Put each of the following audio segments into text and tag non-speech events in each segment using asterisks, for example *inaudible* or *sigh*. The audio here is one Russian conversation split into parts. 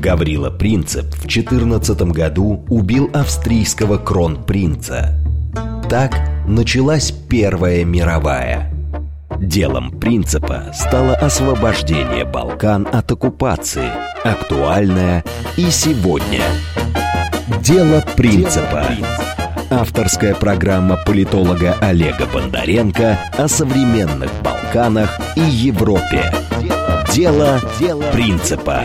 Гаврила Принцеп в 14 году убил австрийского кронпринца. Так началась Первая мировая. Делом Принцепа стало освобождение Балкан от оккупации, актуальное и сегодня. Дело Принцепа. Авторская программа политолога Олега Бондаренко о современных Балканах и Европе. Дело, Дело принципа.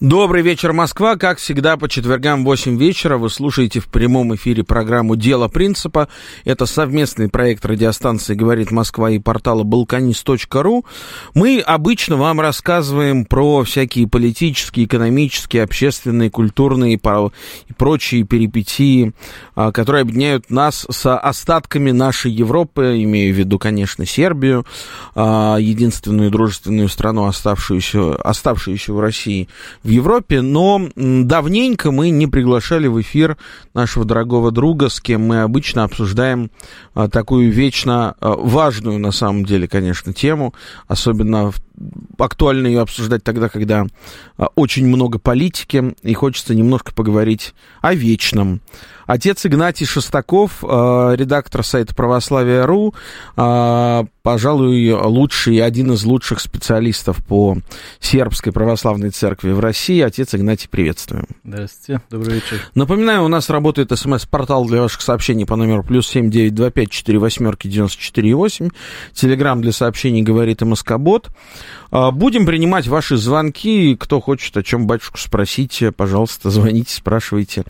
Добрый вечер, Москва. Как всегда, по четвергам в 8 вечера вы слушаете в прямом эфире программу «Дело принципа». Это совместный проект радиостанции «Говорит Москва» и портала «Балканист.ру». Мы обычно вам рассказываем про всякие политические, экономические, общественные, культурные и прочие перипетии, а, которые объединяют нас с остатками нашей Европы, имею в виду, конечно, Сербию, а, единственную дружественную страну, оставшуюся, оставшуюся в России в Европе, но давненько мы не приглашали в эфир нашего дорогого друга, с кем мы обычно обсуждаем а, такую вечно а, важную, на самом деле, конечно, тему, особенно актуально ее обсуждать тогда, когда а, очень много политики, и хочется немножко поговорить о вечном. Отец Игнатий Шестаков, редактор сайта православия.ру, пожалуй, лучший, один из лучших специалистов по сербской православной церкви в России. Отец Игнатий, приветствуем. Здравствуйте, добрый вечер. Напоминаю, у нас работает смс-портал для ваших сообщений по номеру плюс семь девять два пять четыре восьмерки девяносто четыре восемь. Телеграмм для сообщений говорит МСК-бот. А, будем принимать ваши звонки. Кто хочет о чем батюшку спросить, пожалуйста, звоните, спрашивайте.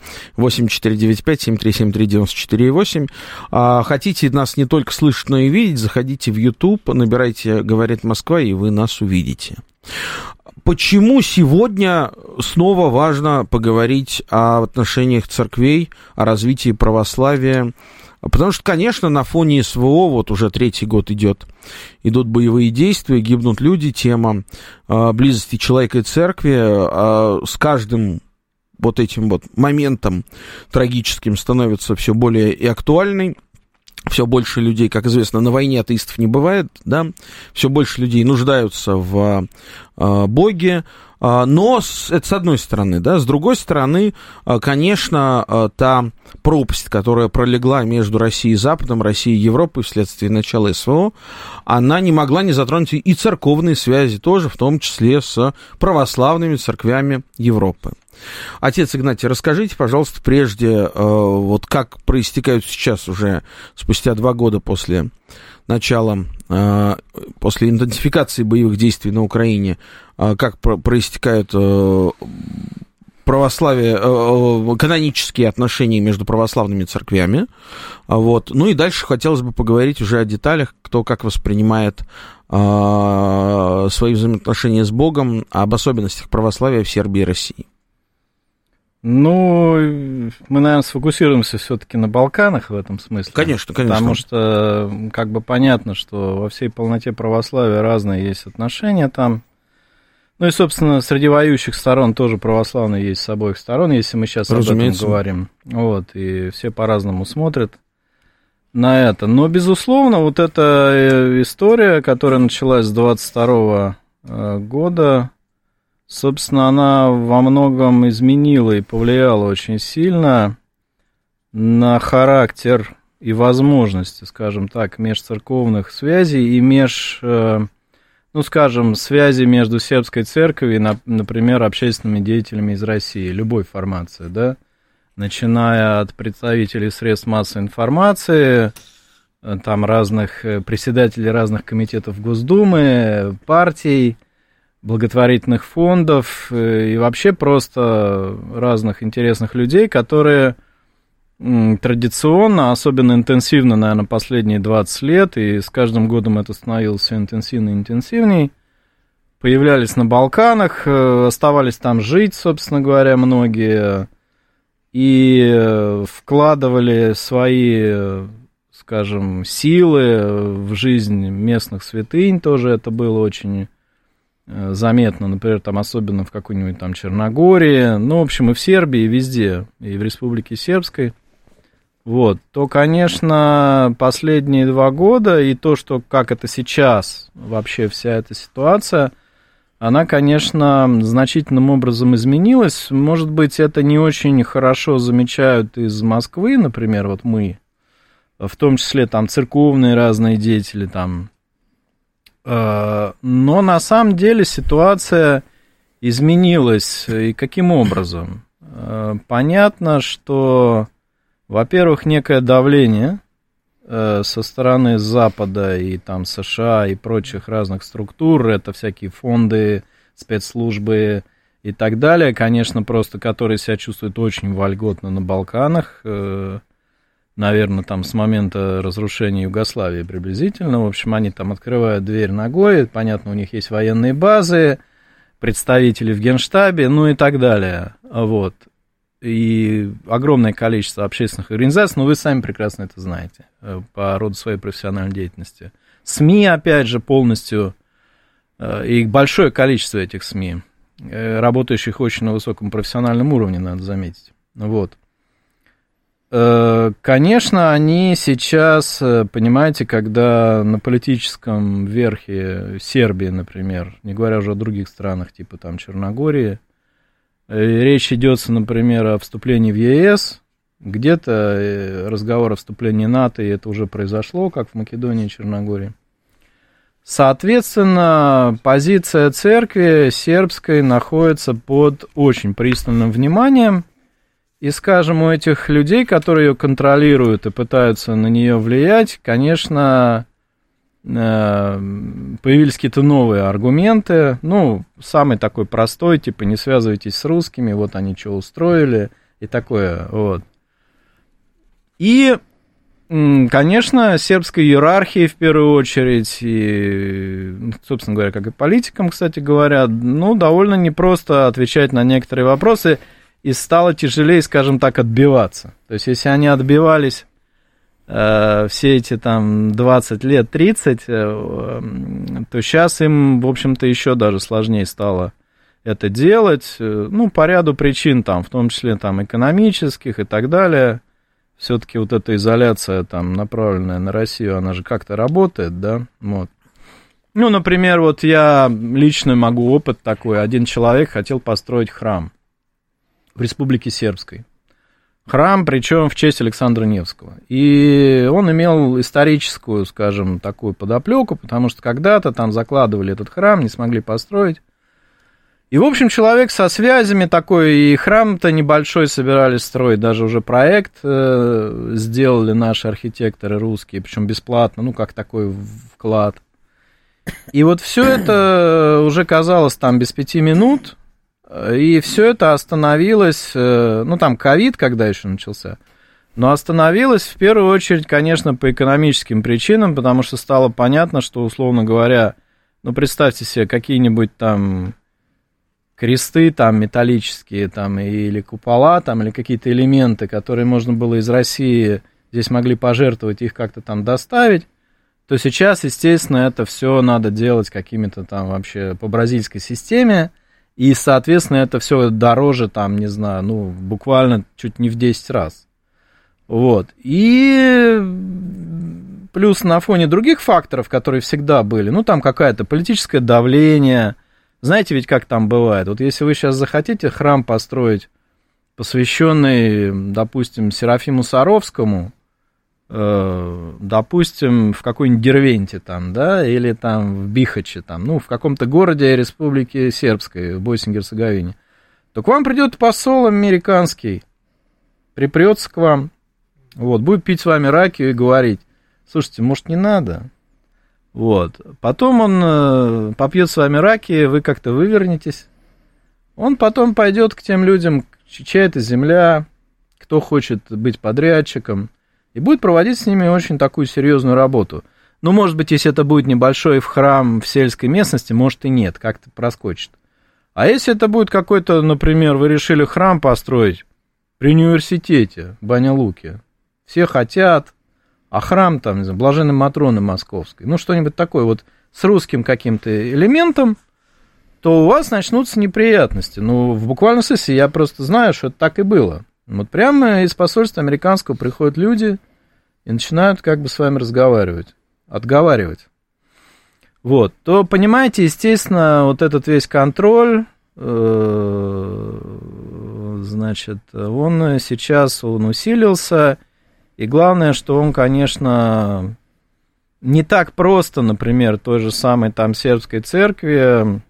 8495-7373-94-8. А, хотите нас не только слышать, но и видеть, заходите в YouTube, набирайте «Говорит Москва», и вы нас увидите. Почему сегодня снова важно поговорить о отношениях церквей, о развитии православия, Потому что, конечно, на фоне СВО, вот уже третий год идет, идут боевые действия, гибнут люди, тема э, близости человека и церкви э, с каждым вот этим вот моментом трагическим становится все более и актуальной. Все больше людей, как известно, на войне атеистов не бывает, да, все больше людей нуждаются в э, Боге, а, но это с одной стороны, да, с другой стороны, а, конечно, а, та пропасть, которая пролегла между Россией и Западом, Россией и Европой вследствие начала СВО, она не могла не затронуть и церковные связи тоже, в том числе с православными церквями Европы. Отец Игнатий, расскажите, пожалуйста, прежде, вот как проистекают сейчас уже спустя два года после начала, после интенсификации боевых действий на Украине, а, как проистекают э, православие, э, э, канонические отношения между православными церквями. А, вот. Ну и дальше хотелось бы поговорить уже о деталях, кто как воспринимает свои взаимоотношения с Богом, об особенностях православия в Сербии и России. Ну, мы, наверное, сфокусируемся все-таки на Балканах в этом смысле. Конечно, конечно. Потому что как бы понятно, что во всей полноте православия разные есть отношения там. Ну и, собственно, среди воюющих сторон тоже православные есть с обоих сторон, если мы сейчас Разумеется. об этом говорим. Вот, и все по-разному смотрят на это. Но, безусловно, вот эта э, история, которая началась с 22 э, года, собственно, она во многом изменила и повлияла очень сильно на характер и возможности, скажем так, межцерковных связей и меж э, ну, скажем, связи между сербской церковью и, например, общественными деятелями из России, любой формации, да, начиная от представителей средств массовой информации, э, там разных э, председателей разных комитетов Госдумы, партий, благотворительных фондов э, и вообще просто разных интересных людей, которые традиционно, особенно интенсивно, наверное, последние 20 лет, и с каждым годом это становилось все интенсивнее и интенсивнее, появлялись на Балканах, э, оставались там жить, собственно говоря, многие, и э, вкладывали свои, скажем, силы в жизнь местных святынь, тоже это было очень заметно, например, там особенно в какой-нибудь там Черногории, ну, в общем, и в Сербии, и везде, и в Республике Сербской – вот, то, конечно, последние два года и то, что как это сейчас, вообще вся эта ситуация, она, конечно, значительным образом изменилась. Может быть, это не очень хорошо замечают из Москвы, например, вот мы, в том числе там церковные разные деятели там. Э, но на самом деле ситуация изменилась. И каким образом? Э, понятно, что во-первых, некое давление э, со стороны Запада и там США и прочих разных структур, это всякие фонды, спецслужбы и так далее, конечно, просто которые себя чувствуют очень вольготно на Балканах, э, наверное, там с момента разрушения Югославии приблизительно. В общем, они там открывают дверь ногой, понятно, у них есть военные базы, представители в Генштабе, ну и так далее. Вот и огромное количество общественных организаций, но вы сами прекрасно это знаете э, по роду своей профессиональной деятельности. СМИ, опять же, полностью, э, и большое количество этих СМИ, э, работающих очень на высоком профессиональном уровне, надо заметить. Вот. Конечно, они сейчас, понимаете, когда на политическом верхе Сербии, например, не говоря уже о других странах, типа там Черногории, Э, речь идет, например, о вступлении в ЕС, где-то э, разговор о вступлении НАТО, и это уже произошло, как в Македонии и Черногории. Соответственно, позиция церкви сербской находится под очень пристальным вниманием. И, скажем, у этих людей, которые ее контролируют и пытаются на нее влиять, конечно, Э, появились какие-то новые аргументы. Ну, самый такой простой, типа, не связывайтесь с русскими, вот они что устроили, и такое, вот. И, конечно, сербской иерархии в первую очередь, и, собственно говоря, как и политикам, кстати говоря, ну, довольно непросто отвечать на некоторые вопросы, и стало тяжелее, скажем так, отбиваться. То есть, если они отбивались Э, все эти там 20 лет, 30, э, то сейчас им, в общем-то, еще даже сложнее стало это делать, э, ну, по ряду причин там, в том числе там экономических и так далее. Все-таки вот эта изоляция там направленная на Россию, она же как-то работает, да, вот. Ну, например, вот я лично могу опыт такой. Один человек хотел построить храм в Республике Сербской храм, причем в честь Александра Невского. И он имел историческую, скажем, такую подоплеку, потому что когда-то там закладывали этот храм, не смогли построить. И, в общем, человек со связями такой, и храм-то небольшой собирались строить, даже уже проект э, сделали наши архитекторы русские, причем бесплатно, ну, как такой вклад. И вот все это уже казалось там без пяти минут, и все это остановилось, э, ну там ковид когда еще начался, но остановилось в первую очередь, конечно, по экономическим причинам, потому что стало понятно, что, условно говоря, ну представьте себе какие-нибудь там кресты там металлические там или купола там или какие-то элементы, которые можно было из России здесь могли пожертвовать их как-то там доставить, то сейчас, естественно, это все надо делать какими-то там вообще по бразильской системе, и, соответственно, это все дороже, там, не знаю, ну, буквально чуть не в 10 раз. Вот. И плюс на фоне других факторов, которые всегда были, ну, там какое-то политическое давление. Знаете ведь, как там бывает? Вот если вы сейчас захотите храм построить, посвященный, допустим, Серафиму Саровскому, допустим, в какой-нибудь Дервенте там, да, или там в Бихаче, там, ну, в каком-то городе Республики Сербской, в Боснии-Герцеговине, то к вам придет посол американский, припрется к вам, вот, будет пить с вами ракию и говорить, слушайте, может, не надо, вот, потом он э, попьет с вами раки, вы как-то вывернетесь, он потом пойдет к тем людям, чья это земля, кто хочет быть подрядчиком, и будет проводить с ними очень такую серьезную работу. Ну, может быть, если это будет небольшой в храм в сельской местности, может и нет, как-то проскочит. А если это будет какой-то, например, вы решили храм построить при университете Баня-Луки, все хотят, а храм там, не знаю, Блаженной Матроны Московской, ну, что-нибудь такое вот с русским каким-то элементом, то у вас начнутся неприятности. Ну, в буквальном смысле я просто знаю, что это так и было. Вот прямо из посольства американского приходят люди и начинают как бы с вами разговаривать, отговаривать. Вот, то понимаете, естественно, вот этот весь контроль, э, значит, он сейчас он усилился, и главное, что он, конечно, не так просто, например, той же самой там сербской церкви,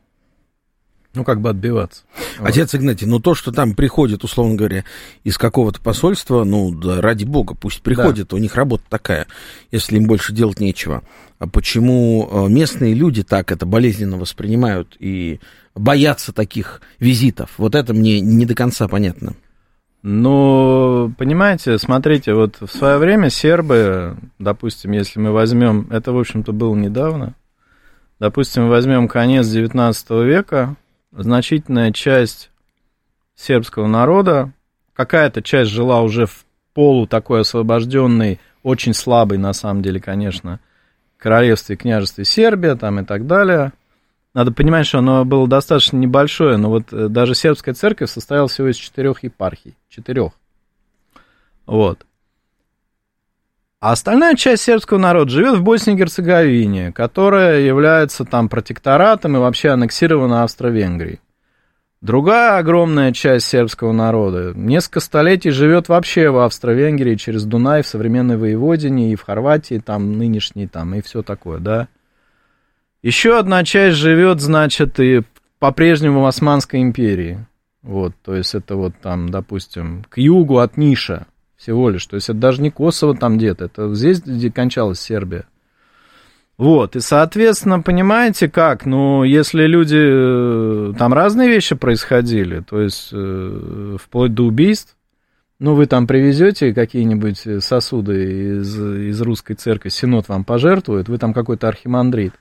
ну, как бы отбиваться. Отец Игнатий, ну то, что там приходит, условно говоря, из какого-то посольства, ну, да, ради бога, пусть приходит, да. у них работа такая, если им больше делать нечего. А почему э, местные люди так это болезненно воспринимают и боятся таких визитов? Вот это мне не до конца понятно. Ну, понимаете, смотрите, вот в свое время сербы, допустим, если мы возьмем, это, в общем-то, было недавно, допустим, возьмем конец 19 века, значительная часть сербского народа, какая-то часть жила уже в полу такой освобожденной, очень слабой, на самом деле, конечно, королевстве и княжестве Сербия там и так далее. Надо понимать, что оно было достаточно небольшое, но вот э, даже сербская церковь состояла всего из четырех епархий. Четырех. Вот. А остальная часть сербского народа живет в Боснии и Герцеговине, которая является там протекторатом и вообще аннексирована Австро-Венгрией. Другая огромная часть сербского народа несколько столетий живет вообще в Австро-Венгрии через Дунай в современной Воеводине и в Хорватии, там нынешней, там и все такое, да. Еще одна часть живет, значит, и по-прежнему в Османской империи. Вот, то есть это вот там, допустим, к югу от Ниша, всего лишь. То есть это даже не Косово там где-то, это здесь, где кончалась Сербия. Вот, и, соответственно, понимаете как, ну, если люди, э, там разные вещи происходили, то есть э, вплоть до убийств, ну, вы там привезете какие-нибудь сосуды из, из русской церкви, синод вам пожертвует, вы там какой-то архимандрит.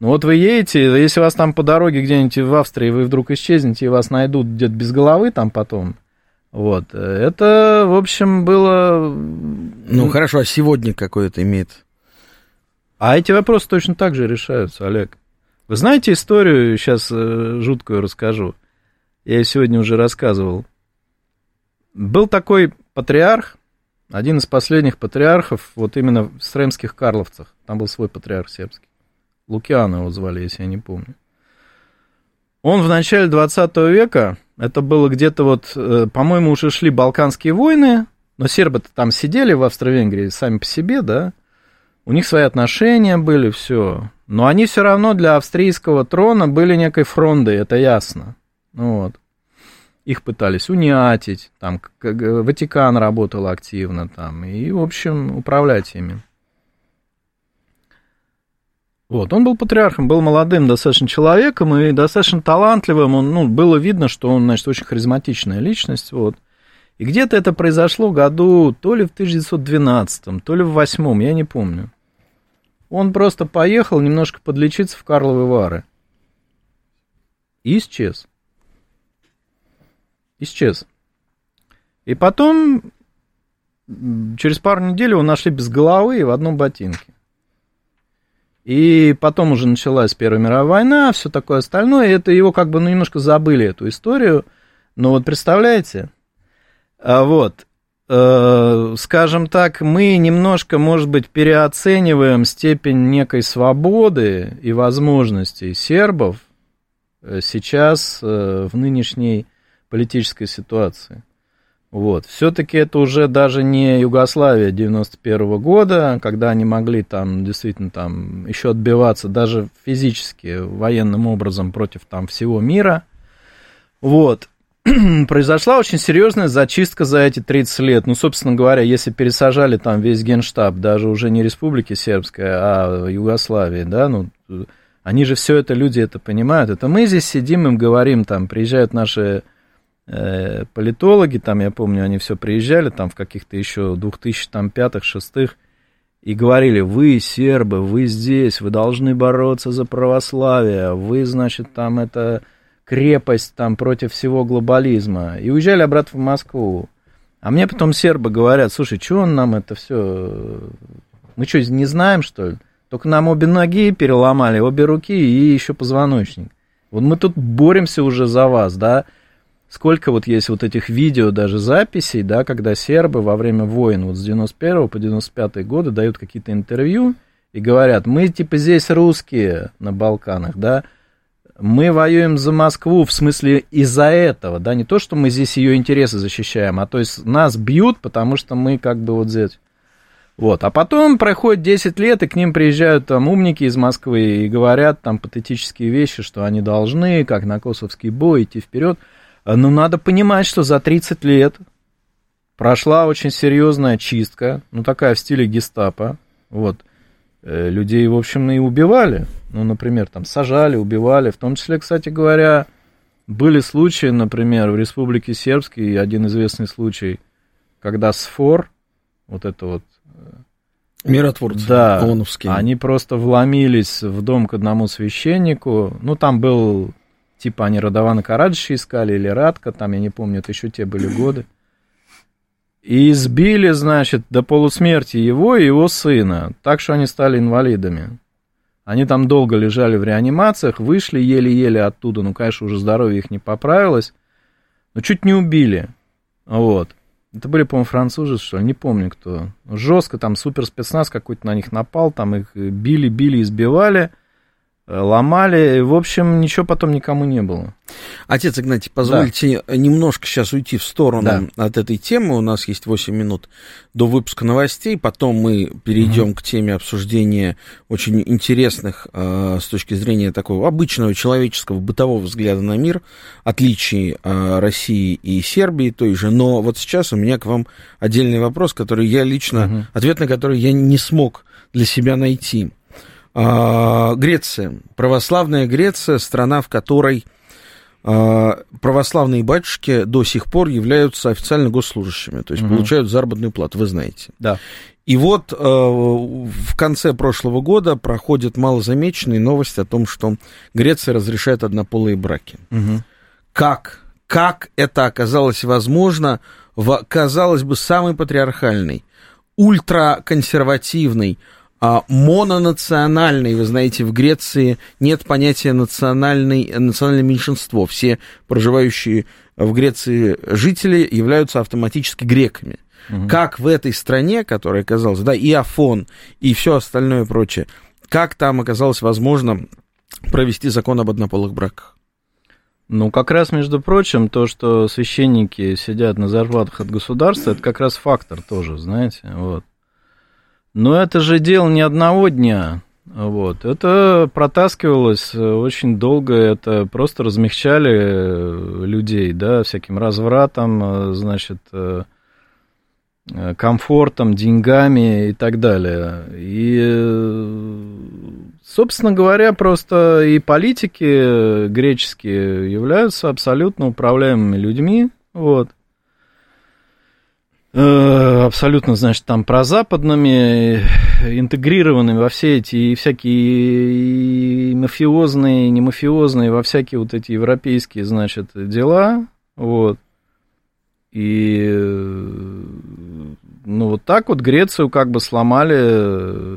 Ну вот вы едете, если вас там по дороге где-нибудь в Австрии, вы вдруг исчезнете, и вас найдут где-то без головы там потом, вот. Это, в общем, было... Ну, хорошо, а сегодня какое это имеет? А эти вопросы точно так же решаются, Олег. Вы знаете историю, сейчас э, жуткую расскажу. Я ее сегодня уже рассказывал. Был такой патриарх, один из последних патриархов, вот именно в Сремских Карловцах. Там был свой патриарх сербский. Лукиана его звали, если я не помню. Он в начале 20 века это было где-то вот, э, по-моему, уже шли Балканские войны, но сербы-то там сидели в Австро-Венгрии сами по себе, да, у них свои отношения были, все. Но они все равно для австрийского трона были некой фрондой, это ясно. Ну вот. Их пытались унятить, там Ватикан работал активно там, и, в общем, управлять ими. Вот, он был патриархом, был молодым достаточно человеком и достаточно талантливым. Он, ну, было видно, что он, значит, очень харизматичная личность, вот. И где-то это произошло году то ли в 1912, то ли в 8, я не помню. Он просто поехал немножко подлечиться в Карловы Вары. И исчез. Исчез. И потом, через пару недель его нашли без головы и в одном ботинке. И потом уже началась Первая мировая война, все такое остальное. И это его как бы ну, немножко забыли, эту историю. Но вот представляете, а вот, э, скажем так, мы немножко, может быть, переоцениваем степень некой свободы и возможностей сербов э, сейчас э, в нынешней политической ситуации. Вот. Все-таки это уже даже не Югославия 91 -го года, когда они могли там действительно там еще отбиваться даже физически, военным образом против там всего мира. Вот. *clears throat* Произошла очень серьезная зачистка за эти 30 лет. Ну, собственно говоря, если пересажали там весь генштаб, даже уже не Республики Сербская, а Югославии, да, ну, они же все это, люди это понимают. Это мы здесь сидим, им говорим, там, приезжают наши политологи, там, я помню, они все приезжали, там, в каких-то еще 2005-х, 2006 и говорили, вы, сербы, вы здесь, вы должны бороться за православие, вы, значит, там, это крепость, там, против всего глобализма, и уезжали обратно в Москву. А мне потом сербы говорят, слушай, что он нам это все, мы что, не знаем, что ли? Только нам обе ноги переломали, обе руки и еще позвоночник. Вот мы тут боремся уже за вас, да, сколько вот есть вот этих видео, даже записей, да, когда сербы во время войн вот с 91 по 95 годы дают какие-то интервью и говорят, мы типа здесь русские на Балканах, да, мы воюем за Москву в смысле из-за этого, да, не то, что мы здесь ее интересы защищаем, а то есть нас бьют, потому что мы как бы вот здесь. Вот, а потом проходит 10 лет, и к ним приезжают там умники из Москвы и говорят там патетические вещи, что они должны, как на Косовский бой, идти вперед. Но надо понимать, что за 30 лет прошла очень серьезная чистка, ну такая в стиле гестапо, вот. Э, людей, в общем, и убивали, ну, например, там сажали, убивали, в том числе, кстати говоря, были случаи, например, в Республике Сербской, один известный случай, когда СФОР, вот это вот э, Миротворцы да, ООНовские. Они просто вломились в дом к одному священнику. Ну, там был Типа они Радована Караджича искали или Радка, там, я не помню, это еще те были годы. И избили, значит, до полусмерти его и его сына, так что они стали инвалидами. Они там долго лежали в реанимациях, вышли еле-еле оттуда, ну, конечно, уже здоровье их не поправилось, но чуть не убили. Вот. Это были, по-моему, французы, что ли, не помню кто. Жестко там суперспецназ какой-то на них напал, там их били, били, избивали – ломали. В общем, ничего потом никому не было. Отец Игнатий, позвольте да. немножко сейчас уйти в сторону да. от этой темы. У нас есть 8 минут до выпуска новостей. Потом мы перейдем угу. к теме обсуждения очень интересных э, с точки зрения такого обычного человеческого бытового взгляда на мир, отличий э, России и Сербии той же. Но вот сейчас у меня к вам отдельный вопрос, который я лично, угу. ответ на который я не смог для себя найти. А, Греция, православная Греция, страна, в которой а, православные батюшки до сих пор являются официально госслужащими, то есть угу. получают заработную плату, вы знаете. Да. И вот э, в конце прошлого года проходит малозамеченная новость о том, что Греция разрешает однополые браки. Угу. Как? Как это оказалось возможно в, казалось бы, самой патриархальной, ультраконсервативной, а, мононациональный, вы знаете, в Греции нет понятия национальный, национальное меньшинство. Все проживающие в Греции жители являются автоматически греками. Угу. Как в этой стране, которая оказалась, да, и Афон, и все остальное прочее, как там оказалось возможно провести закон об однополых браках? Ну, как раз, между прочим, то, что священники сидят на зарплатах от государства, это как раз фактор тоже, знаете, вот. Но это же дело не одного дня. Вот. Это протаскивалось очень долго, это просто размягчали э, людей, да, всяким развратом, э, значит, э, комфортом, деньгами и так далее. И, собственно говоря, просто и политики греческие являются абсолютно управляемыми людьми, вот. Э, абсолютно, значит, там прозападными, интегрированными во все эти и всякие и мафиозные, и не мафиозные, во всякие вот эти европейские, значит, дела, вот. И, ну, вот так вот Грецию как бы сломали.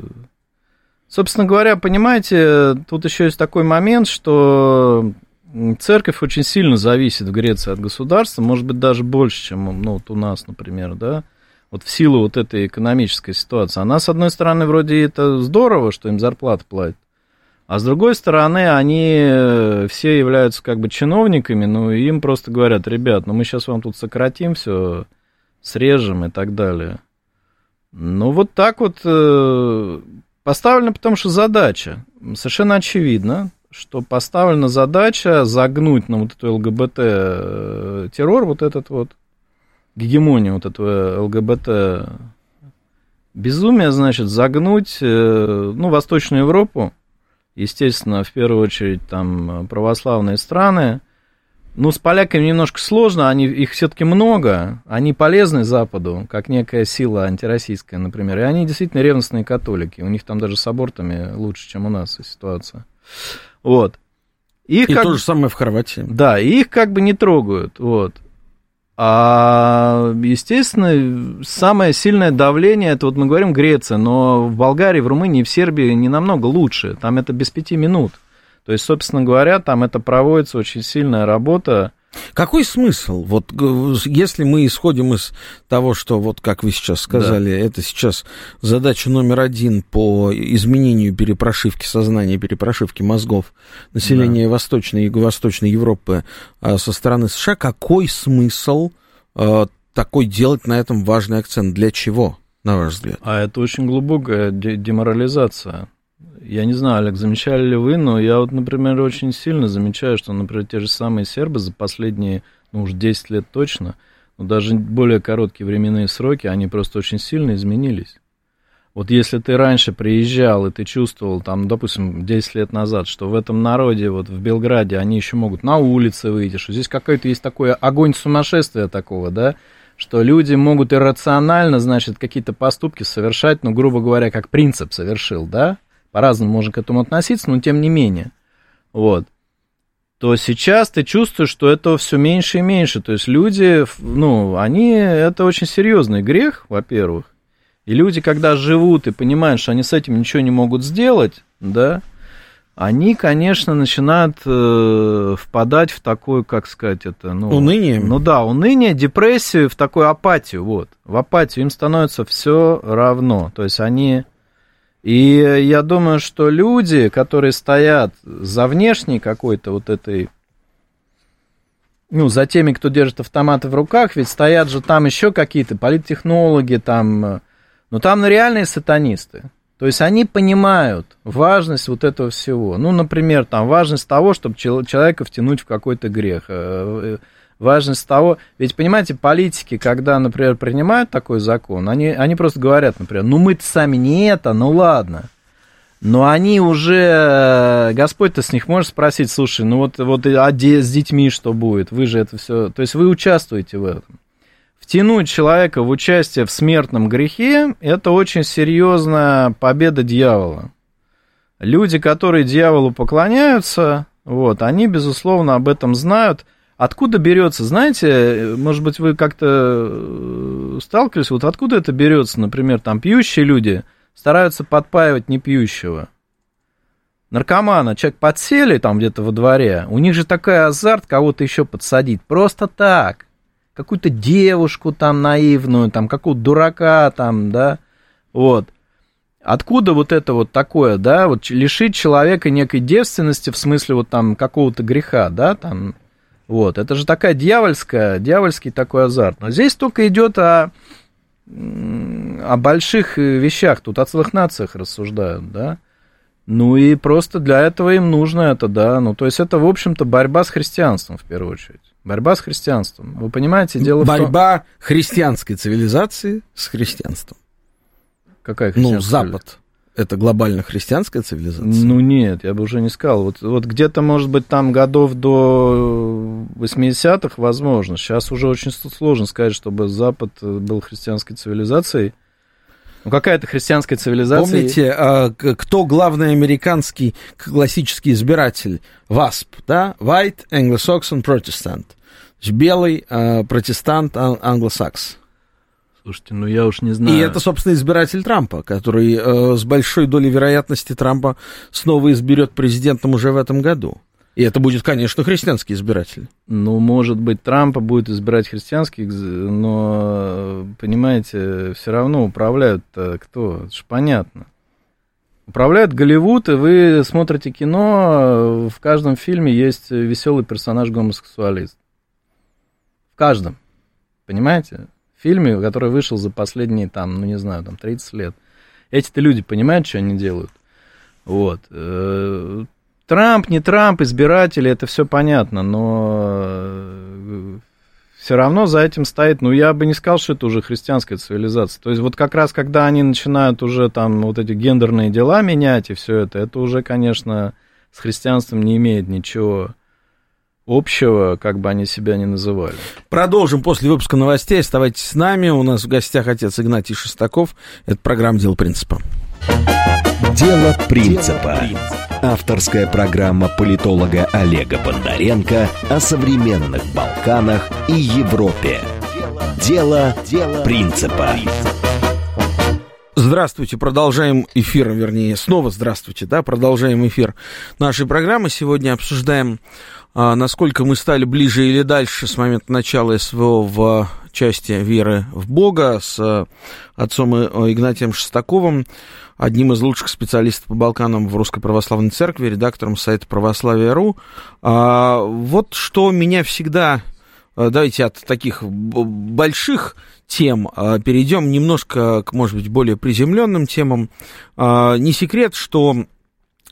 Собственно говоря, понимаете, тут еще есть такой момент, что церковь очень сильно зависит в Греции от государства, может быть, даже больше, чем ну, вот у нас, например, да, вот в силу вот этой экономической ситуации. Она, с одной стороны, вроде это здорово, что им зарплата платят, а с другой стороны, они э, все являются как бы чиновниками, ну, и им просто говорят, ребят, ну, мы сейчас вам тут сократим все, срежем и так далее. Ну, вот так вот э, поставлена, потому что задача совершенно очевидна, что поставлена задача загнуть на вот эту ЛГБТ-террор, вот этот вот, гегемонию вот этого ЛГБТ безумие, значит, загнуть, э, ну, Восточную Европу, естественно, в первую очередь, там, православные страны, ну, с поляками немножко сложно, они, их все-таки много, они полезны Западу, как некая сила антироссийская, например, и они действительно ревностные католики, у них там даже с абортами лучше, чем у нас ситуация. Вот. Их и как... то же самое в Хорватии. Да, их как бы не трогают, вот. А, естественно, самое сильное давление, это вот мы говорим Греция, но в Болгарии, в Румынии, в Сербии не намного лучше. Там это без пяти минут. То есть, собственно говоря, там это проводится очень сильная работа Какой смысл? Вот если мы исходим из того, что, вот как вы сейчас сказали, да. это сейчас задача номер один по изменению перепрошивки сознания, перепрошивки мозгов населения да. Восточной и Юго-Восточной Европы а, со стороны США, какой смысл а, такой делать на этом важный акцент? Для чего, на ваш взгляд? А это очень глубокая деморализация я не знаю, Олег, замечали ли вы, но я вот, например, очень сильно замечаю, что, например, те же самые сербы за последние, ну, уж 10 лет точно, но даже более короткие временные сроки, они просто очень сильно изменились. Вот если ты раньше приезжал, и ты чувствовал, там, допустим, 10 лет назад, что в этом народе, вот в Белграде, они еще могут на улице выйти, что здесь какой-то есть такой огонь сумасшествия такого, да, что люди могут иррационально, значит, какие-то поступки совершать, ну, грубо говоря, как принцип совершил, да, по-разному можно к этому относиться, но тем не менее, вот, то сейчас ты чувствуешь, что этого все меньше и меньше. То есть люди, ну, они, это очень серьезный грех, во-первых. И люди, когда живут и понимают, что они с этим ничего не могут сделать, да, они, конечно, начинают э, впадать в такую, как сказать, это, ну... Уныние? Ну да, уныние, депрессию, в такую апатию, вот. В апатию им становится все равно. То есть они и я думаю, что люди, которые стоят за внешней какой-то вот этой, ну, за теми, кто держит автоматы в руках, ведь стоят же там еще какие-то политтехнологи, там, ну, там реальные сатанисты. То есть они понимают важность вот этого всего. Ну, например, там важность того, чтобы человека втянуть в какой-то грех э, важность того... Ведь, понимаете, политики, когда, например, принимают такой закон, они, они просто говорят, например, ну мы-то сами не это, ну ладно. Но они уже, Господь-то с них может спросить, слушай, ну вот, вот а с детьми что будет? Вы же это все... То есть вы участвуете в этом. Втянуть человека в участие в смертном грехе – это очень серьезная победа дьявола. Люди, которые дьяволу поклоняются, вот, они, безусловно, об этом знают – Откуда берется, знаете, может быть, вы как-то э, сталкивались, вот откуда это берется, например, там пьющие люди стараются подпаивать непьющего. Наркомана, человек подсели там где-то во дворе, у них же такой азарт кого-то еще подсадить, просто так. Какую-то девушку там наивную, там какого-то дурака там, да, вот. Откуда вот это вот такое, да, вот лишить человека некой девственности в смысле вот там какого-то греха, да, там, вот, это же такая дьявольская, дьявольский такой азарт. Но здесь только идет о, о больших вещах, тут о целых нациях рассуждают, да. Ну и просто для этого им нужно это, да. Ну, то есть это, в общем-то, борьба с христианством в первую очередь. Борьба с христианством. Вы понимаете, дело борьба в том... Борьба христианской цивилизации с христианством. Какая христианская? Ну, Запад это глобально христианская цивилизация? Ну нет, я бы уже не сказал. Вот, вот где-то, может быть, там годов до 80-х возможно. Сейчас уже очень сложно сказать, чтобы Запад был христианской цивилизацией. Ну, какая-то христианская цивилизация. Помните, а, кто главный американский классический избиратель? ВАСП, да? White Anglo-Saxon Protestant. Белый а, протестант англосакс. Слушайте, ну я уж не знаю. И это, собственно, избиратель Трампа, который э, с большой долей вероятности Трампа снова изберет президентом уже в этом году. И это будет, конечно, христианский избиратель. Ну, может быть, Трампа будет избирать христианский, но, понимаете, все равно управляют кто? Это же понятно. Управляет Голливуд, и вы смотрите кино, в каждом фильме есть веселый персонаж гомосексуалист. В каждом. Понимаете? Фильме, который вышел за последние, там, ну, не знаю, там, 30 лет. Эти-то люди понимают, что они делают. Вот. Э, Трамп, не Трамп, избиратели, это все понятно, но э, все равно за этим стоит, ну, я бы не сказал, что это уже христианская цивилизация. То есть вот как раз, когда они начинают уже там вот эти гендерные дела менять и все это, это уже, конечно, с христианством не имеет ничего общего, как бы они себя ни называли. Продолжим после выпуска новостей. Оставайтесь с нами. У нас в гостях отец Игнатий Шестаков. Это программа «Дело принципа». «Дело принципа». Авторская программа политолога Олега Бондаренко о современных Балканах и Европе. «Дело, Дело принципа». Здравствуйте, продолжаем эфир, вернее, снова здравствуйте, да, продолжаем эфир нашей программы. Сегодня обсуждаем, насколько мы стали ближе или дальше с момента начала СВО в части веры в Бога с а, отцом Игнатием Шестаковым, одним из лучших специалистов по Балканам в Русской Православной Церкви, редактором сайта православия.ру. А, вот что меня всегда давайте от таких больших тем перейдем немножко к, может быть, более приземленным темам. Не секрет, что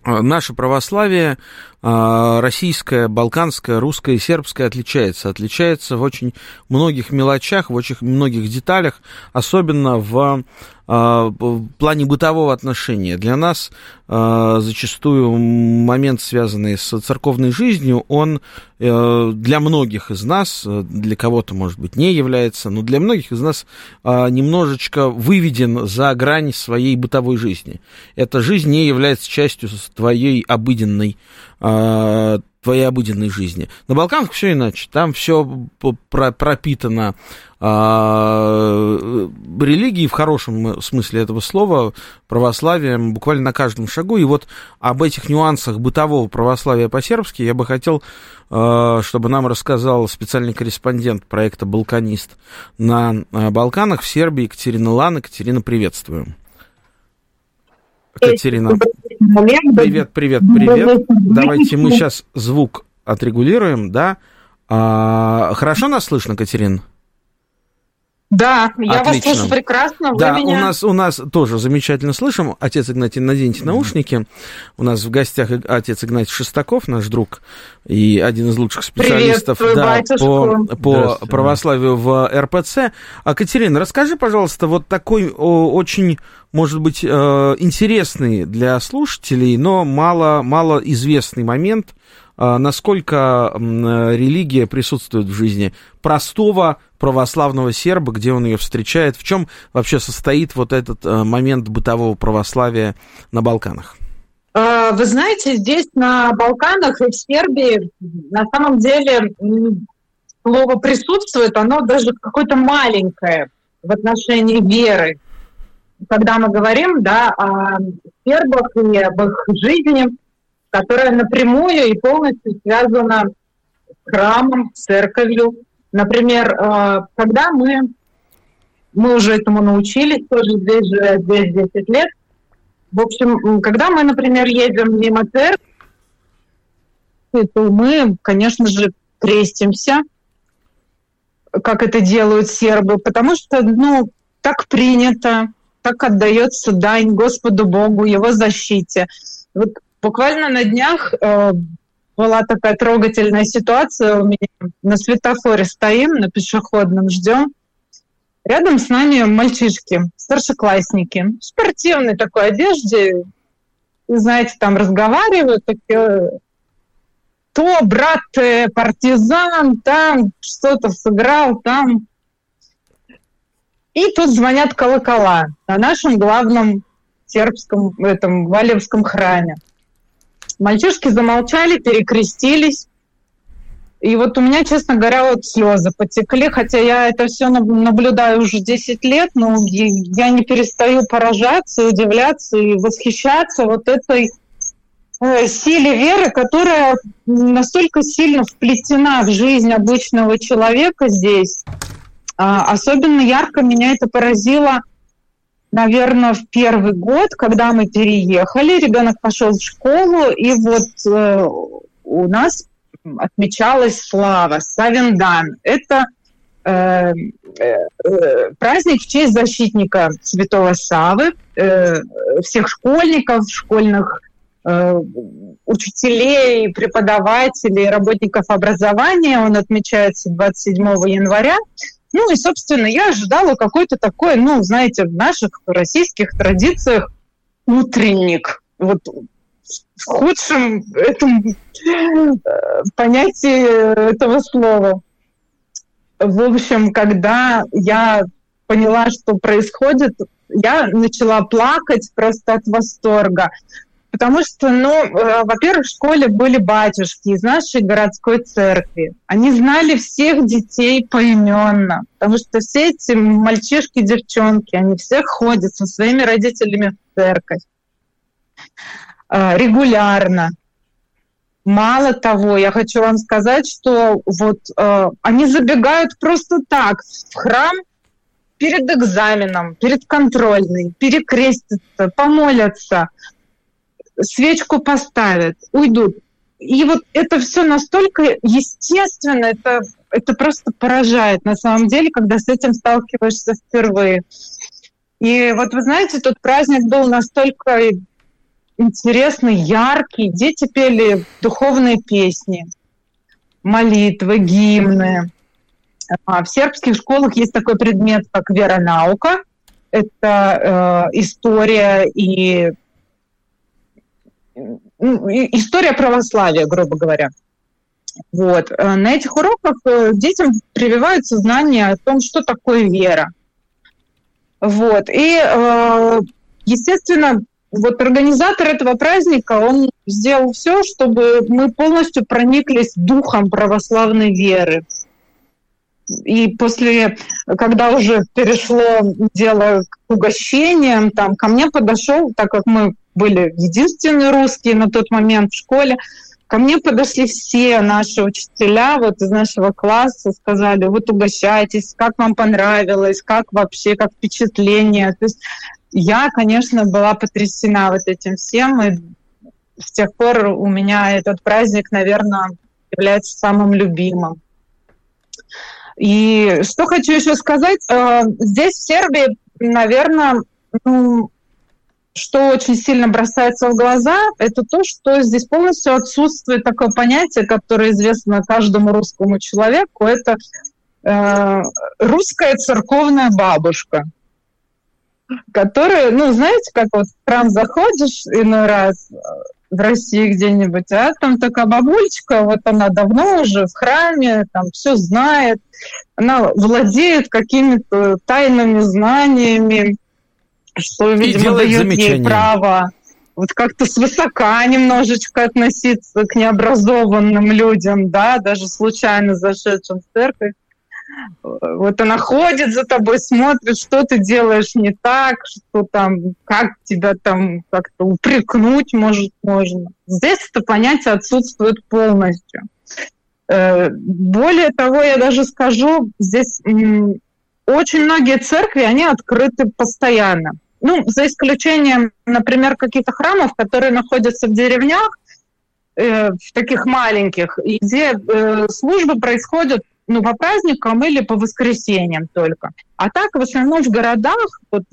наше православие российское, балканское, русское и сербское отличается. Отличается в очень многих мелочах, в очень многих деталях, особенно в а, в плане бытового отношения. Для нас а, зачастую момент, связанный с церковной жизнью, он э, для многих из нас, для кого-то, может быть, не является, но для многих из нас а, немножечко выведен за грань своей бытовой жизни. Эта жизнь не является частью твоей обыденной твоей обыденной жизни. На Балканах все иначе. Там все пропитано а, религией в хорошем смысле этого слова, православием буквально на каждом шагу. И вот об этих нюансах бытового православия по-сербски я бы хотел, а, чтобы нам рассказал специальный корреспондент проекта «Балканист» на а, Балканах в Сербии Екатерина Лан. Екатерина, приветствую. Катерина. Привет, привет, привет. Давайте мы сейчас звук отрегулируем, да? А, хорошо нас слышно, Катерина? Да, я Отлично. вас слышу прекрасно. Вы да, меня... у нас у нас тоже замечательно слышим. Отец Игнатий, наденьте наушники. У нас в гостях отец Игнатий Шестаков, наш друг и один из лучших специалистов да, по, по православию в РПЦ. А Катерина, расскажи, пожалуйста, вот такой о, очень, может быть, э, интересный для слушателей, но мало, мало известный момент насколько религия присутствует в жизни простого православного серба, где он ее встречает, в чем вообще состоит вот этот э, момент бытового православия на Балканах? А, вы знаете, здесь на Балканах и в Сербии на самом деле слово присутствует, оно даже какое-то маленькое в отношении веры. Когда мы говорим да, о сербах и об их жизни, которая напрямую и полностью связана с храмом, с церковью. Например, э, когда мы, мы уже этому научились, тоже здесь же здесь 10 лет, в общем, когда мы, например, едем мимо церкви, то мы, конечно же, крестимся, как это делают сербы, потому что, ну, так принято, так отдается дань Господу Богу, Его защите. Вот Буквально на днях э, была такая трогательная ситуация у меня. На светофоре стоим, на пешеходном ждем. Рядом с нами мальчишки, старшеклассники, в спортивной такой одежде. Знаете, там разговаривают, такие, то брат э, партизан, там что-то сыграл, там. И тут звонят колокола на нашем главном сербском, этом Валевском храме. Мальчишки замолчали, перекрестились. И вот у меня, честно говоря, вот слезы потекли, хотя я это все наблюдаю уже 10 лет, но я не перестаю поражаться, удивляться и восхищаться вот этой э, силе веры, которая настолько сильно вплетена в жизнь обычного человека здесь. А, особенно ярко меня это поразило наверное, в первый год, когда мы переехали, ребенок пошел в школу, и вот э, у нас отмечалась слава, Савиндан. Это э, э, праздник в честь защитника Святого Савы, э, всех школьников, школьных э, учителей, преподавателей, работников образования. Он отмечается 27 января. Ну и, собственно, я ожидала какой-то такой, ну, знаете, в наших российских традициях утренник. Вот в худшем этом э, понятии этого слова. В общем, когда я поняла, что происходит, я начала плакать просто от восторга. Потому что, ну, э, во-первых, в школе были батюшки из нашей городской церкви. Они знали всех детей поименно, потому что все эти мальчишки, девчонки, они все ходят со своими родителями в церковь э, регулярно. Мало того, я хочу вам сказать, что вот э, они забегают просто так в храм перед экзаменом, перед контрольной, перекрестятся, помолятся, свечку поставят, уйдут. И вот это все настолько естественно, это, это просто поражает на самом деле, когда с этим сталкиваешься впервые. И вот вы знаете, тот праздник был настолько интересный, яркий. Дети пели духовные песни, молитвы, гимны. А в сербских школах есть такой предмет, как веронаука. Это э, история и история православия, грубо говоря. Вот. Э, на этих уроках э, детям прививаются знания о том, что такое вера. Вот. И, э, естественно, вот организатор этого праздника, он сделал все, чтобы мы полностью прониклись духом православной веры. И после, когда уже перешло дело к угощениям, там ко мне подошел, так как мы были единственные русские на тот момент в школе, ко мне подошли все наши учителя вот из нашего класса, сказали, вот угощайтесь, как вам понравилось, как вообще, как впечатление. То есть я, конечно, была потрясена вот этим всем, и с тех пор у меня этот праздник, наверное, является самым любимым. И что хочу еще сказать, э, здесь в Сербии, наверное, ну, что очень сильно бросается в глаза, это то, что здесь полностью отсутствует такое понятие, которое известно каждому русскому человеку, это э, русская церковная бабушка которые, ну, знаете, как вот в храм заходишь иной раз э, в России где-нибудь, а там такая бабульчика, вот она давно уже в храме, там все знает, она владеет какими-то тайными знаниями, что, видимо, дает ей право вот как-то свысока немножечко относиться к необразованным людям, да, даже случайно зашедшим в церковь. Вот она ходит за тобой, смотрит, что ты делаешь не так, что там, как тебя там как-то упрекнуть может можно. Здесь это понятие отсутствует полностью. Э, более того, я даже скажу, здесь очень многие церкви, они открыты постоянно. Ну, за исключением, например, каких-то храмов, которые находятся в деревнях, э, в таких маленьких, где э, службы происходят ну, по праздникам или по воскресеньям только. А так, в основном в городах, вот,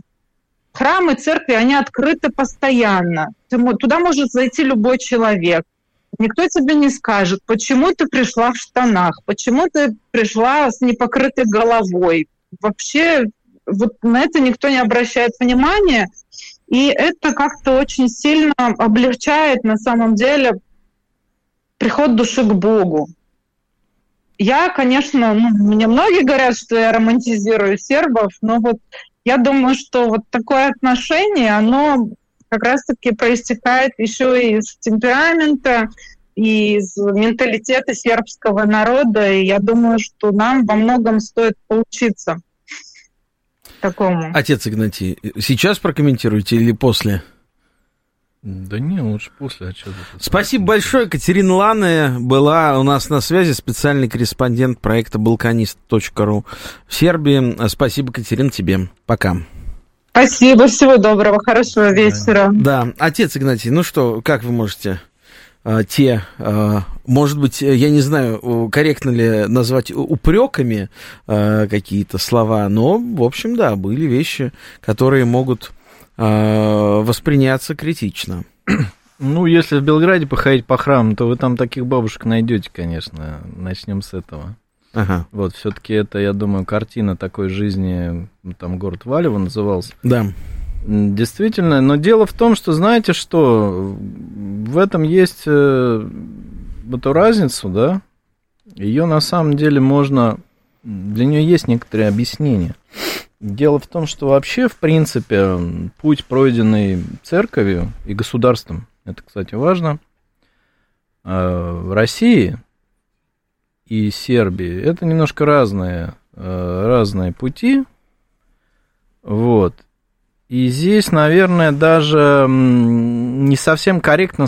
храмы, церкви, они открыты постоянно. Туда может зайти любой человек. Никто тебе не скажет, почему ты пришла в штанах, почему ты пришла с непокрытой головой. Вообще вот на это никто не обращает внимания, и это как-то очень сильно облегчает на самом деле приход души к Богу. Я, конечно, ну, мне многие говорят, что я романтизирую сербов, но вот я думаю, что вот такое отношение, оно как раз-таки проистекает еще из темперамента, и из менталитета сербского народа, и я думаю, что нам во многом стоит поучиться такому. Отец Игнатий, сейчас прокомментируете или после? Да не, лучше после отчета. Спасибо большое. Катерина Ланы была у нас на связи, специальный корреспондент проекта balkanist.ru в Сербии. Спасибо, Катерина, тебе. Пока. Спасибо, всего доброго, хорошего вечера. Да, отец Игнатий, ну что, как вы можете а, те, а, может быть, я не знаю, корректно ли назвать упреками а, какие-то слова, но, в общем, да, были вещи, которые могут восприняться критично. Ну, если в Белграде походить по храму, то вы там таких бабушек найдете, конечно. Начнем с этого. Ага. Вот, все-таки это, я думаю, картина такой жизни, там город Валево назывался. Да. Действительно, но дело в том, что знаете что, в этом есть э, эту разницу, да, ее на самом деле можно, для нее есть некоторые объяснения. Дело в том, что вообще, в принципе, путь, пройденный церковью и государством, Это, кстати, важно. А, в России и Сербии это немножко разные, э, разные пути. Вот. И здесь, наверное, даже не совсем корректно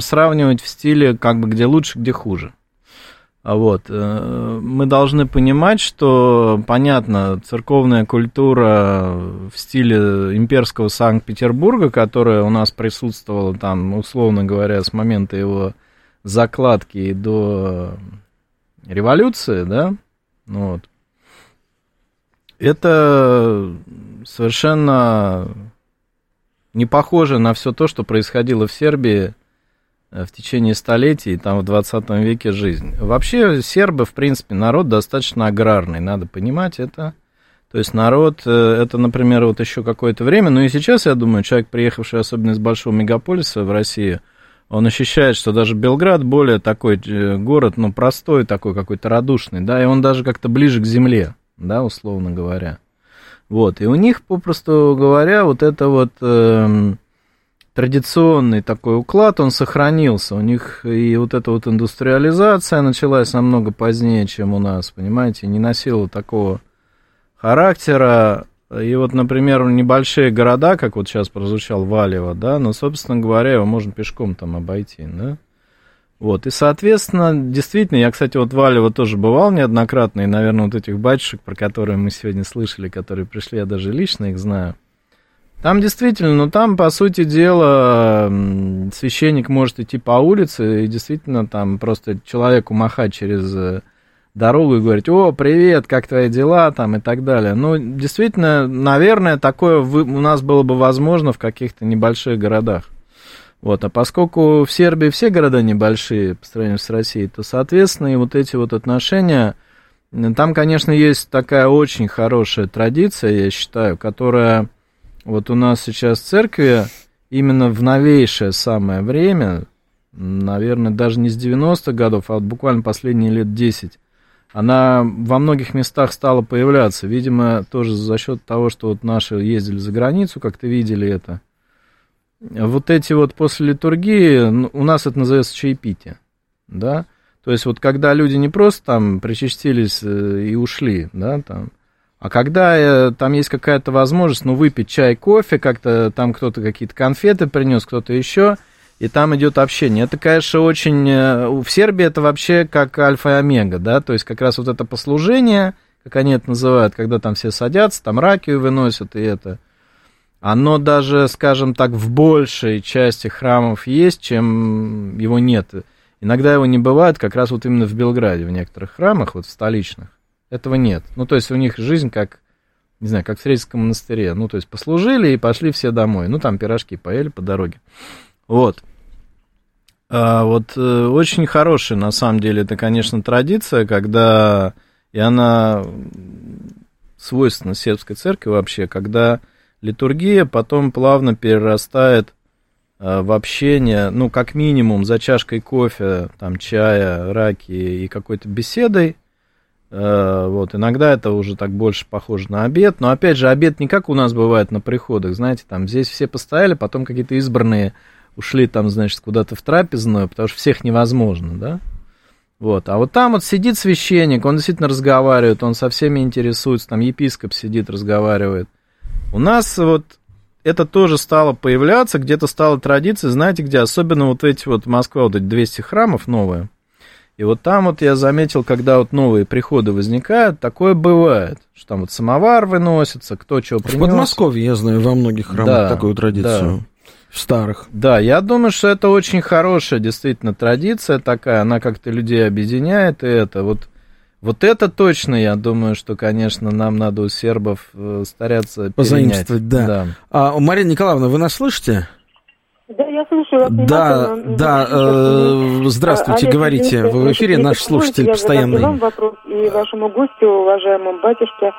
сравнивать в стиле, как бы, где лучше, где хуже. А вот. Э, мы должны понимать, что, понятно, церковная культура в стиле имперского Санкт-Петербурга, которая у нас присутствовала там, условно говоря, с момента его закладки до революции, да, ну вот, это совершенно не похоже на все то, что происходило в Сербии э, в течение столетий, там в 20 веке жизнь. Вообще сербы, в принципе, народ достаточно аграрный, надо понимать это. То есть народ, э, это, например, вот еще какое-то время, но и сейчас, я думаю, человек, приехавший особенно из большого мегаполиса в Россию, он ощущает, что даже Белград более такой э, город, ну, простой такой, какой-то радушный, да, и он даже как-то ближе к земле да, условно говоря. Вот, и у них, попросту говоря, вот это вот э, традиционный такой уклад, он сохранился. У них и вот эта вот индустриализация началась намного позднее, чем у нас, понимаете, не носила такого характера. И вот, например, небольшие города, как вот сейчас прозвучал Валево, да, но, собственно говоря, его можно пешком там обойти, да. Вот, и, соответственно, действительно, я, кстати, вот в Валево тоже бывал неоднократно, и, наверное, вот этих батюшек, про которые мы сегодня слышали, которые пришли, я даже лично их знаю. Там действительно, ну там, по сути дела, священник может идти по улице, и действительно там просто человеку махать через э, дорогу и говорить, о, привет, как твои дела, там, и так далее. Ну, действительно, наверное, такое у нас было бы возможно в каких-то небольших городах. Вот, а поскольку в Сербии все города небольшие по сравнению с Россией, то, соответственно, и вот эти вот отношения, там, конечно, есть такая очень хорошая традиция, я считаю, которая вот у нас сейчас в церкви именно в новейшее самое время, наверное, даже не с 90-х годов, а вот буквально последние лет 10, она во многих местах стала появляться. Видимо, тоже за счет того, что вот наши ездили за границу, как-то видели это вот эти вот после литургии, ну, у нас это называется чаепитие, да, то есть вот когда люди не просто там причастились э, и ушли, да, там, а когда э, там есть какая-то возможность, ну, выпить чай, кофе, как-то там кто-то какие-то конфеты принес, кто-то еще, и там идет общение. Это, конечно, очень... Э, в Сербии это вообще как альфа и омега, да, то есть как раз вот это послужение, как они это называют, когда там все садятся, там ракию выносят, и это оно даже, скажем так, в большей части храмов есть, чем его нет. Иногда его не бывает, как раз вот именно в Белграде, в некоторых храмах, вот в столичных, этого нет. Ну, то есть у них жизнь как, не знаю, как в Средском монастыре. Ну, то есть послужили и пошли все домой. Ну, там пирожки поели по дороге. Вот. А вот э, очень хорошая, на самом деле, это, конечно, традиция, когда, и она свойственна сербской церкви вообще, когда литургия потом плавно перерастает э, в общение, ну, как минимум, за чашкой кофе, там, чая, раки и какой-то беседой. Э, вот, иногда это уже так больше похоже на обед, но, опять же, обед не как у нас бывает на приходах, знаете, там, здесь все постояли, потом какие-то избранные ушли там, значит, куда-то в трапезную, потому что всех невозможно, да? Вот. А вот там вот сидит священник, он действительно разговаривает, он со всеми интересуется, там епископ сидит, разговаривает. У нас вот это тоже стало появляться, где-то стала традиция, знаете где, особенно вот эти вот Москва, вот эти 200 храмов новые, и вот там вот я заметил, когда вот новые приходы возникают, такое бывает, что там вот самовар выносится, кто что принес. В Подмосковье, я знаю, во многих храмах да, такую традицию. Да. В старых. Да, я думаю, что это очень хорошая действительно традиция такая, она как-то людей объединяет, и это вот вот это точно, я думаю, что, конечно, нам надо у сербов э, стараться Позаимствовать, да. да. А, Марина Николаевна, вы нас слышите? Да, я слушаю вас. Да, да, э, здравствуйте, Олег, говорите. Вы в эфире, наш слушатель я постоянный. Я вам вопрос и вашему гостю, уважаемому батюшке.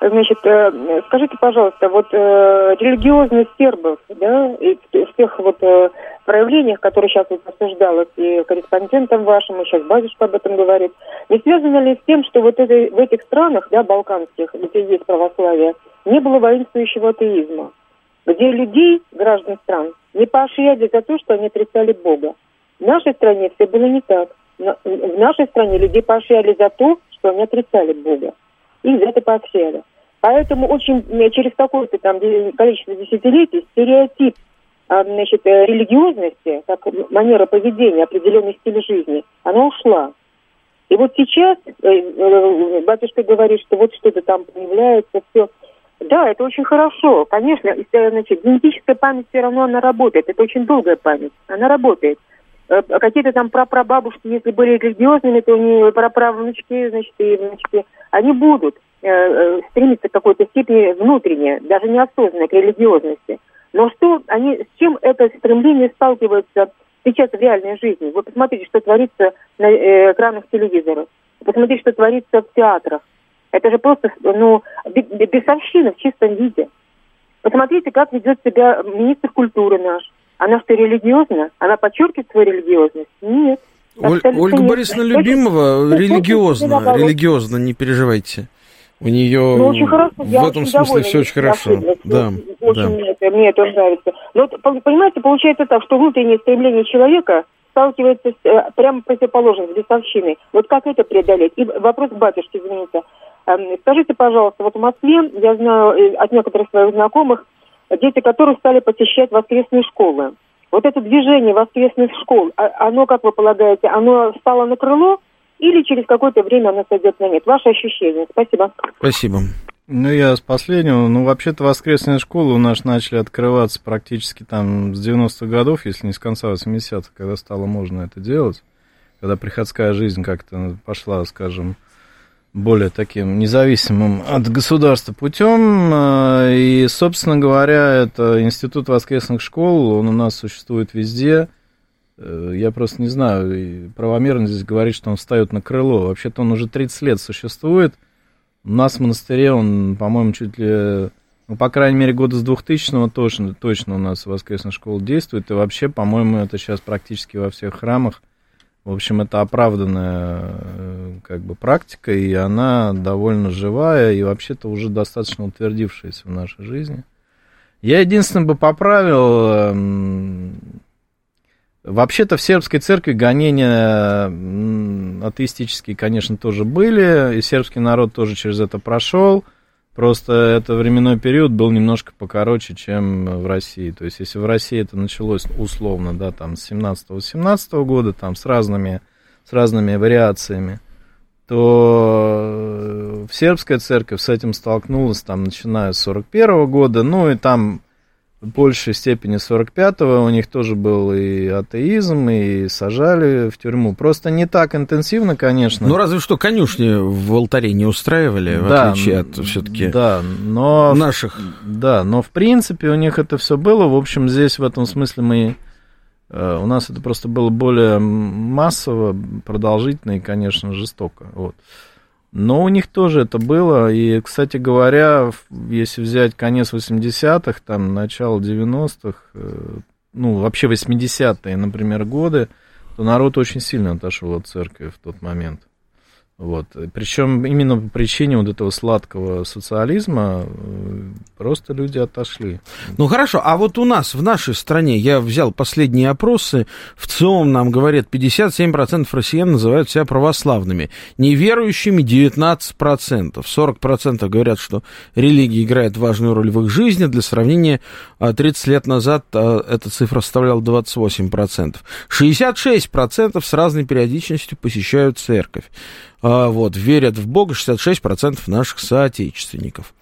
Значит, э, скажите, пожалуйста, вот э, религиозность сербов, да, и в тех вот э, проявлениях, которые сейчас вот обсуждалось и корреспондентом вашим, и сейчас батюшка об этом говорит, не связано ли с тем, что вот это, в этих странах, да, балканских, где есть православие, не было воинствующего атеизма? где людей, граждан стран, не поощряли за то, что они отрицали Бога. В нашей стране все было не так. В нашей стране людей поощряли за то, что они отрицали Бога. За это поощряли. Поэтому очень через какое-то там количество десятилетий стереотип а, значит, э, религиозности, как манера поведения, определенный стиль жизни, она ушла. И вот сейчас э, э, батюшка говорит, что вот что-то там появляется, все. Да, это очень хорошо. Конечно, значит, генетическая память все равно она работает. Это очень долгая память. Она работает. Какие-то там прапрабабушки, если были религиозными, то у них праправнучки, значит, и внучки, они будут. Э, э, стремиться к какой-то степени внутренне, даже неосознанно к религиозности. Но что они, с чем это стремление сталкивается сейчас в реальной жизни? Вы посмотрите, что творится на э, экранах телевизора. Посмотрите, что творится в театрах. Это же просто, ну, бесовщина в чистом виде. Посмотрите, как ведет себя министр культуры наш. Она что, религиозна? Она подчеркивает свою религиозность? Нет. Оль, Ольга Борисовна Любимова религиозно, религиозно, не переживайте. У нее ну, очень хорошо. в Я этом смысле все очень хорошо. Да, очень да. Мне, это, мне это нравится. Но, понимаете, получается так, что внутреннее стремление человека сталкивается с э, прямо противоположным, с бесовщиной. Вот как это преодолеть? И вопрос к батюшке, извините. Эм, скажите, пожалуйста, вот в Москве, я знаю э, от некоторых своих знакомых, дети которых стали посещать воскресные школы. Вот это движение воскресных школ, а, оно, как вы полагаете, оно стало на крыло или через какое-то время она сойдет на нет. Ваше ощущение. Спасибо. Спасибо. Ну, я с последнего. Ну, вообще-то воскресные школы у нас начали открываться практически там с 90-х годов, если не с конца 80-х, когда стало можно это делать. Когда приходская жизнь как-то пошла, скажем, более таким независимым от государства путем. Э, и, собственно говоря, это институт воскресных школ, он у нас существует везде. Э, я просто не знаю, правомерно здесь говорит, что он встает на крыло. Вообще-то он уже 30 лет существует. У нас в монастыре он, по-моему, чуть ли, ну, по крайней мере, года с 2000-го точно, точно у нас воскресная школа действует. И вообще, по-моему, это сейчас практически во всех храмах. В общем, это оправданная э, как бы практика, и она довольно живая, и вообще-то уже достаточно утвердившаяся в нашей жизни. Я единственное бы поправил эм, Вообще-то в сербской церкви гонения атеистические, конечно, тоже были, и сербский народ тоже через это прошел. Просто это временной период был немножко покороче, чем в России. То есть, если в России это началось условно, да, там с 17-18 года, там с разными, с разными вариациями, то э, сербская церковь с этим столкнулась там начиная с 41 года, ну и там в большей степени 45-го у них тоже был и атеизм, и сажали в тюрьму. Просто не так интенсивно, конечно. Ну, разве что конюшни в алтаре не устраивали, в да, отличие от все-таки да, но, наших. Да, но в принципе у них это все было. В общем, здесь в этом смысле мы... Э, у нас это просто было более массово, продолжительно и, конечно, жестоко. Вот. Но у них тоже это было. И, кстати говоря, если взять конец 80-х, там, начало 90-х, э, ну, вообще 80-е, например, годы, то народ очень сильно отошел от церкви в тот момент. Вот. Причем именно по причине вот этого сладкого социализма э, просто люди отошли. Ну хорошо, а вот у нас, в нашей стране, я взял последние опросы, в целом нам говорят, 57% россиян называют себя православными, неверующими 19%, 40% говорят, что религия играет важную роль в их жизни, для сравнения, 30 а, лет назад а, эта цифра составляла 28%. 66% с разной периодичностью посещают церковь. А, вот, верят в Бога 66% наших соотечественников.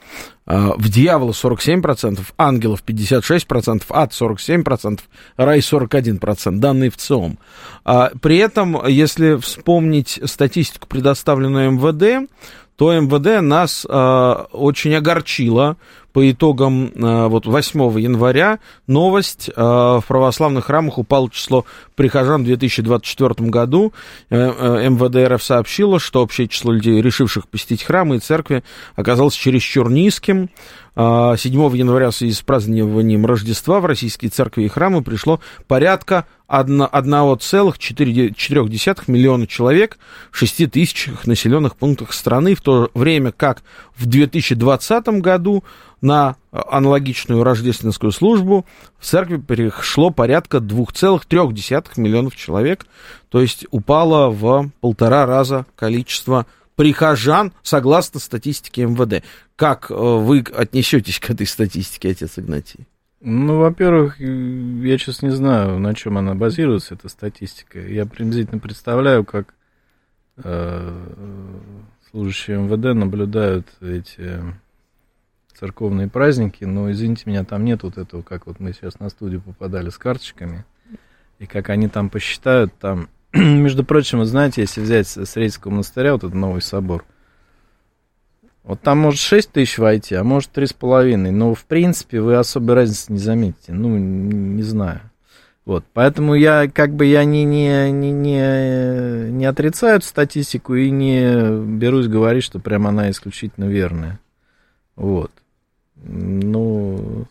А, в дьявола 47%, ангелов 56%, ад 47%, рай 41%, данные в ЦИОМ. А, при этом, если вспомнить статистику, предоставленную МВД, то МВД нас очень огорчило по итогам э, вот 8 января новость э, в православных храмах упало число прихожан в 2024 году. Э, МВД РФ сообщило, что общее число людей, решивших посетить храмы и церкви, оказалось чересчур низким. 7 января в связи с празднованием Рождества в российские церкви и храмы пришло порядка 1,4 миллиона человек в 6 тысячах населенных пунктах страны, в то время как в 2020 году на аналогичную рождественскую службу в церкви пришло порядка 2,3 миллионов человек, то есть упало в полтора раза количество прихожан, согласно статистике МВД. Как э, вы отнесетесь к этой статистике, отец Игнатий? Ну, во-первых, я сейчас не знаю, на чем она базируется, эта статистика. Я приблизительно представляю, как э, служащие МВД наблюдают эти церковные праздники, но, извините меня, там нет вот этого, как вот мы сейчас на студию попадали с карточками, и как они там посчитают, там, *clears throat* между прочим, вы знаете, если взять с монастыря, вот этот новый собор, вот там может 6 тысяч войти, а может 3,5. Но, в принципе, вы особой разницы не заметите. Ну, не знаю. Вот, поэтому я как бы я не, не, не, не, не отрицаю эту статистику и не берусь говорить, что прям она исключительно верная. Вот. Ну,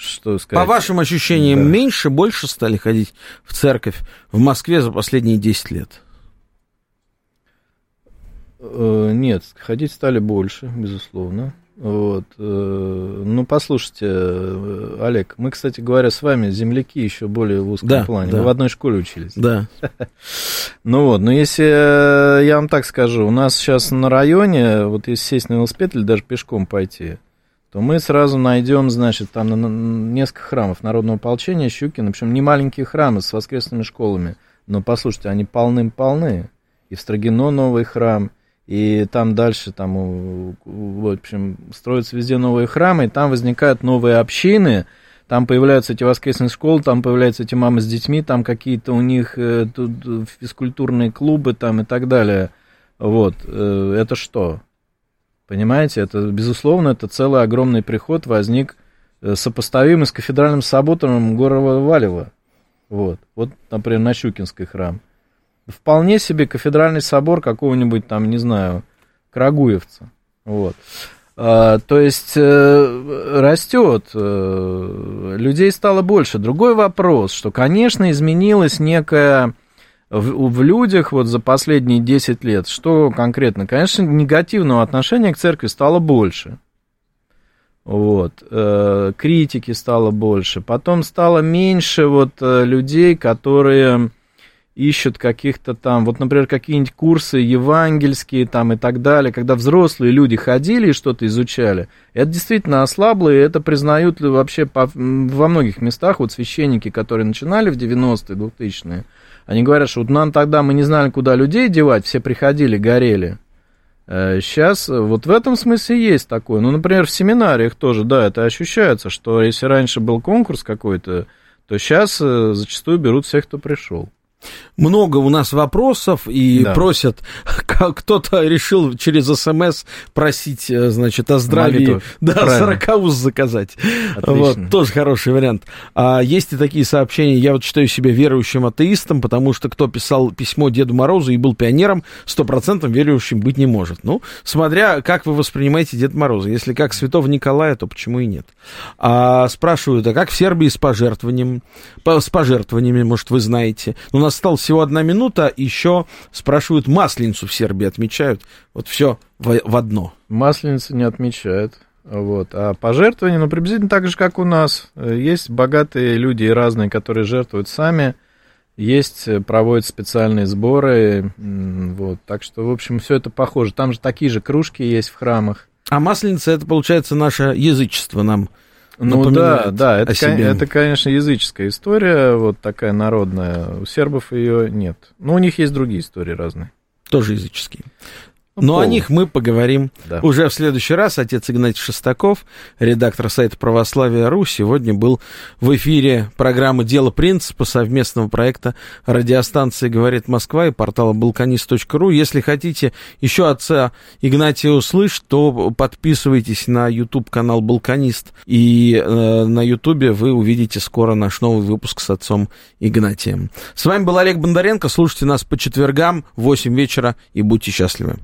что сказать. По вашим ощущениям, да. меньше, больше стали ходить в церковь в Москве за последние 10 лет? Э, нет, ходить стали больше, безусловно. Вот. Э, ну, послушайте, э, Олег, мы, кстати говоря, с вами земляки еще более в узком да, плане. Да. Мы в одной школе учились. Да. *laughs* Ну вот, но если я вам так скажу, у нас сейчас на районе, вот если сесть на велосипед или даже пешком пойти, то мы сразу найдем, значит, там несколько храмов народного ополчения, Щукина, причем не маленькие храмы с воскресными школами, но, послушайте, они полным-полны. И в Строгино новый храм, и там дальше, там, в общем, строятся везде новые храмы, и там возникают новые общины, там появляются эти воскресные школы, там появляются эти мамы с детьми, там какие-то у них э, тут физкультурные клубы там и так далее. Вот, э, это что? Понимаете, это, безусловно, это целый огромный приход возник, э, сопоставимый с кафедральным собором города Валева. Вот, вот, например, на Щукинский храм вполне себе кафедральный собор какого-нибудь там, не знаю, Крагуевца. Вот. А, то есть э, растет, э, людей стало больше. Другой вопрос, что, конечно, изменилась некая в, в людях вот за последние 10 лет. Что конкретно? Конечно, негативного отношения к церкви стало больше. Вот. Э, критики стало больше. Потом стало меньше вот людей, которые ищут каких-то там, вот, например, какие-нибудь курсы евангельские там и так далее, когда взрослые люди ходили и что-то изучали, это действительно ослабло, и это признают вообще по, во многих местах, вот священники, которые начинали в 90-е, 2000-е, они говорят, что вот нам тогда мы не знали, куда людей девать, все приходили, горели. Сейчас э, вот в этом смысле есть такое. Ну, например, в семинариях тоже, да, это ощущается, что если раньше был конкурс какой-то, то сейчас э, зачастую берут всех, кто пришел. Много у нас вопросов и да. просят, *laughs* кто-то решил через СМС просить, э, значит, о здравии, Молитву. да, 40 уз заказать. Вот, тоже хороший вариант. А есть и такие сообщения, я вот считаю себя верующим атеистом, потому что кто писал письмо Деду Морозу и был пионером, стопроцентным верующим быть не может. Ну, смотря как вы воспринимаете Деда Мороза. Если как святого Николая, то почему и нет? А, спрашивают, а как в Сербии с пожертвованием? С пожертвованиями, может, вы знаете? Ну, осталась всего одна минута, еще спрашивают, масленицу в Сербии отмечают. Вот все в, в одно. Масленицу не отмечают. Вот. А пожертвования, ну, приблизительно так же, как у нас. Есть богатые люди разные, которые жертвуют сами. Есть, э, проводят специальные сборы. Вот. Так что, в общем, все это похоже. Там же такие же кружки есть в храмах. А масленица, это, получается, наше язычество нам ну да, да, это, себе. это, конечно, языческая история, вот такая народная. У сербов ее нет. Но у них есть другие истории разные. Тоже языческие. Но Пол. о них мы поговорим да. уже в следующий раз. Отец Игнатий Шестаков, редактор сайта «Православие.ру», сегодня был в эфире программы «Дело принципа» совместного проекта радиостанции «Говорит Москва» и портала «Балканист.ру». Если хотите еще отца Игнатия услышать, то подписывайтесь на YouTube-канал «Балканист». И э, на YouTube вы увидите скоро наш новый выпуск с отцом Игнатием. С вами был Олег Бондаренко. Слушайте нас по четвергам в 8 вечера и будьте счастливы.